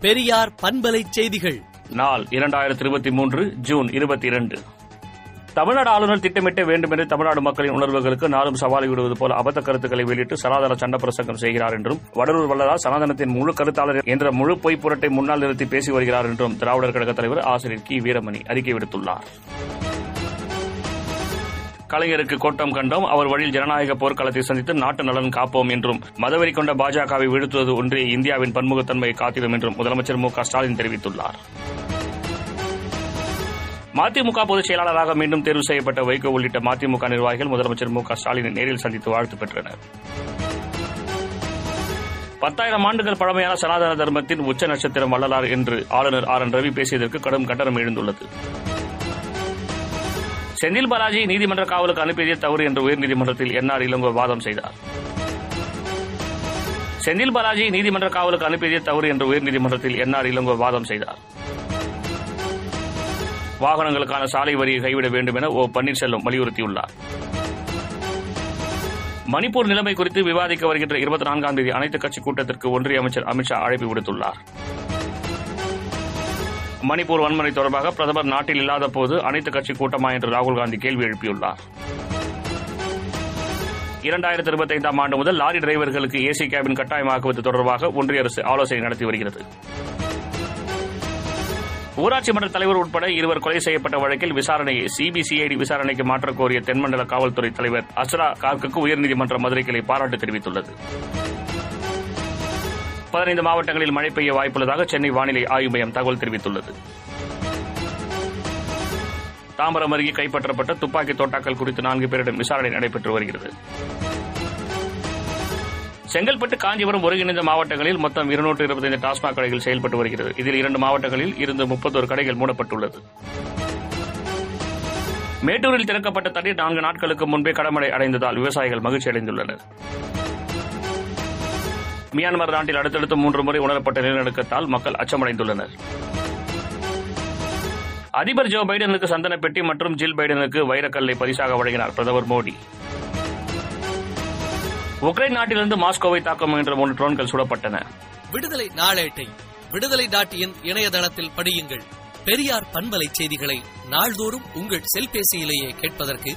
பெரியார் பண்பலை செய்திகள். நாள் இரண்டாயிரத்தி இருபத்தி மூன்று ஜூன் இருபத்தி இரண்டு தமிழ்நாடு ஆளுநர் திட்டமிட்ட வேண்டும் என்று தமிழ்நாடு மக்களின் உணர்வுகளுக்கு நாளும் சவாலை விடுவது போல அபத்த கருத்துக்களை வெளியிட்டு சனாதன சண்ட பிரசங்கம் செய்கிறார் என்றும் வடலூர் வல்லதா சனாதனத்தின் முழு கருத்தாளர் என்ற முழு பொய் புரட்டை முன்னால் நிறுத்தி பேசி வருகிறார் என்றும் திராவிடர் கழக தலைவர் ஆசிரியர் கி. வீரமணி அறிக்கை விடுத்துள்ளார். கலைஞருக்கு கோட்டம் கண்டோம். அவர் வழியில் ஜனநாயக போர்க்களத்தை சந்தித்து நாட்டு நலன் காப்போம் என்றும் மதவெறி கொண்ட பாஜகவை வீழ்த்துவது ஒன்றே இந்தியாவின் பன்முகத்தன்மையை காத்திடும் என்றும் முதலமைச்சர் மு ஸ்டாலின் தெரிவித்துள்ளார். மதிமுக பொதுச் செயலாளராக மீண்டும் தேர்வு செய்யப்பட்ட வைகோ உள்ளிட்ட மதிமுக நிர்வாகிகள் முதலமைச்சர் மு ஸ்டாலினை நேரில் சந்தித்து வாழ்த்து பெற்றனர். பத்தாயிரம் ஆண்டுகள் பழமையான சனாதன தர்மத்தின் உச்ச நட்சத்திரம் வள்ளலார் என்று ஆளுநர் ஆர் என் ரவி பேசியதற்கு கடும் கண்டனம் எழுந்துள்ளது. செந்தில் பாலாஜி நீதிமன்ற காவலுக்கு அனுப்பியதே தவறு என்று உயர்நீதிமன்றத்தில் என்ஆர் இளங்கோ வாதம் செய்தார். செந்தில் பாலாஜி நீதிமன்ற காவலுக்கு அனுப்பியதே தவறு என்று உயர்நீதிமன்றத்தில் என்ஆர் இளங்கோ வாதம் செய்தார். வாகனங்களுக்கான சாலை வரியை கைவிட வேண்டும் என ஓ பன்னீர்செல்வம் வலியுறுத்தியுள்ளார். மணிப்பூர் நிலைமை குறித்து விவாதிக்க வருகின்ற இருபத்தி நான்காம் தேதி அனைத்துக் கட்சி கூட்டத்திற்கு ஒன்றிய அமைச்சர் அமித்ஷா அழைப்பு விடுத்துள்ளார். மணிப்பூர் வன்முறை தொடர்பாக பிரதமர் நாட்டில் இல்லாத போது அனைத்துக் கட்சி கூட்டமா என்று ராகுல் காந்தி கேள்வி எழுப்பியுள்ளார். இரண்டாயிரத்தி இருபத்தி ஐந்தாம் ஆண்டு முதல் லாரி டிரைவர்களுக்கு ஏசி கேபின் கட்டாயமாக்குவது தொடர்பாக ஒன்றிய அரசு ஆலோசனை நடத்தி வருகிறது. ஊராட்சி மன்ற தலைவர் உட்பட இருவர் கொலை செய்யப்பட்ட வழக்கில் விசாரணையை சிபிசிஐடி விசாரணைக்கு மாற்றக் கோரிய தென்மண்டல காவல்துறை தலைவர் அஸ்ரா கார்க்குக்கு உயர்நீதிமன்ற மதுரை கிளை பாராட்டு தெரிவித்துள்ளது. பதினைந்து மாவட்டங்களில் மழை பெய்ய வாய்ப்புள்ளதாக சென்னை வானிலை ஆய்வு மையம் தகவல் தெரிவித்துள்ளது. தாம்பரம் அருகே கைப்பற்றப்பட்ட துப்பாக்கி தோட்டாக்கள் குறித்து நான்கு பேரிடம் விசாரணை நடைபெற்று வருகிறது. செங்கல்பட்டு காஞ்சிபுரம் ஒருங்கிணைந்த மாவட்டங்களில் மொத்தம் இருநூற்று இருபத்தைந்து டாஸ்மாக் கடைகள் செயல்பட்டு வருகிறது. இதில் இரண்டு மாவட்டங்களில் இருந்து முப்பத்தோரு கடைகள் மூடப்பட்டுள்ளது. மேட்டூரில் திறக்கப்பட்ட தண்ணீர் நான்கு நாட்களுக்கு முன்பே கடமடை அடைந்ததால் விவசாயிகள் மகிழ்ச்சி அடைந்துள்ளனர் மியான்மர் நாட்டில் அடுத்தடுத்து மூன்று முறை உணரப்பட்ட நிலநடுக்கத்தால் மக்கள் அச்சமடைந்துள்ளனர். அதிபர் ஜோ பைடனுக்கு சந்தன பெட்டி மற்றும் ஜில் பைடனுக்கு வைரக்கல்லை பரிசாக வழங்கினார் பிரதமர் மோடி. உக்ரைன் நாட்டிலிருந்து மாஸ்கோவை தாக்க முயன்ற மூன்று ட்ரோன்கள் சுடப்பட்டன. விடுதலை நாளேட்டை விடுதலை டாட் இன் இணையதளத்தில் படியுங்கள். பெரியார் பண்பலை செய்திகளை நாள்தோறும் உங்கள் செல்பேசியிலேயே கேட்பதற்கு